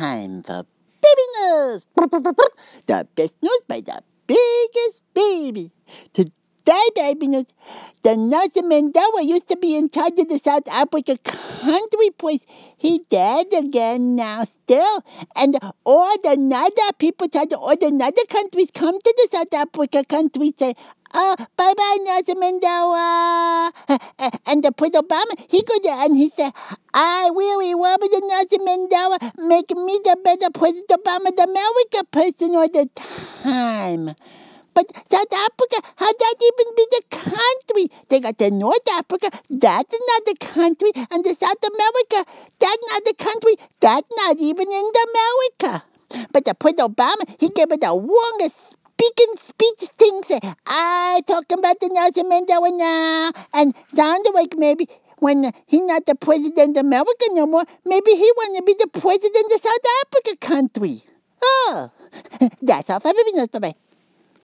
time for baby news. The best news by the biggest baby. Today, baby news. The Nelson Mandela used to be in charge of the South Africa country, please. He dead again now still. And all the other people charge all the other countries come to the South Africa country say, Oh, bye bye, Nelson Mandela. And the President Obama, he go there and he said, I really want the Nelson Mandela make me the better President Obama, the America person all the time. But South Africa, how that even be the country? They got the North Africa, that's not the country, and the South America, that's not the country, that's not even in the America. But the President Obama, he gave it the longest speaking speech thing say, I talking about the Nelson Mandela now. And sounded like maybe when he not the president of America no more, maybe he want to be the president of South Africa country. Oh, that's all for News. Bye-bye.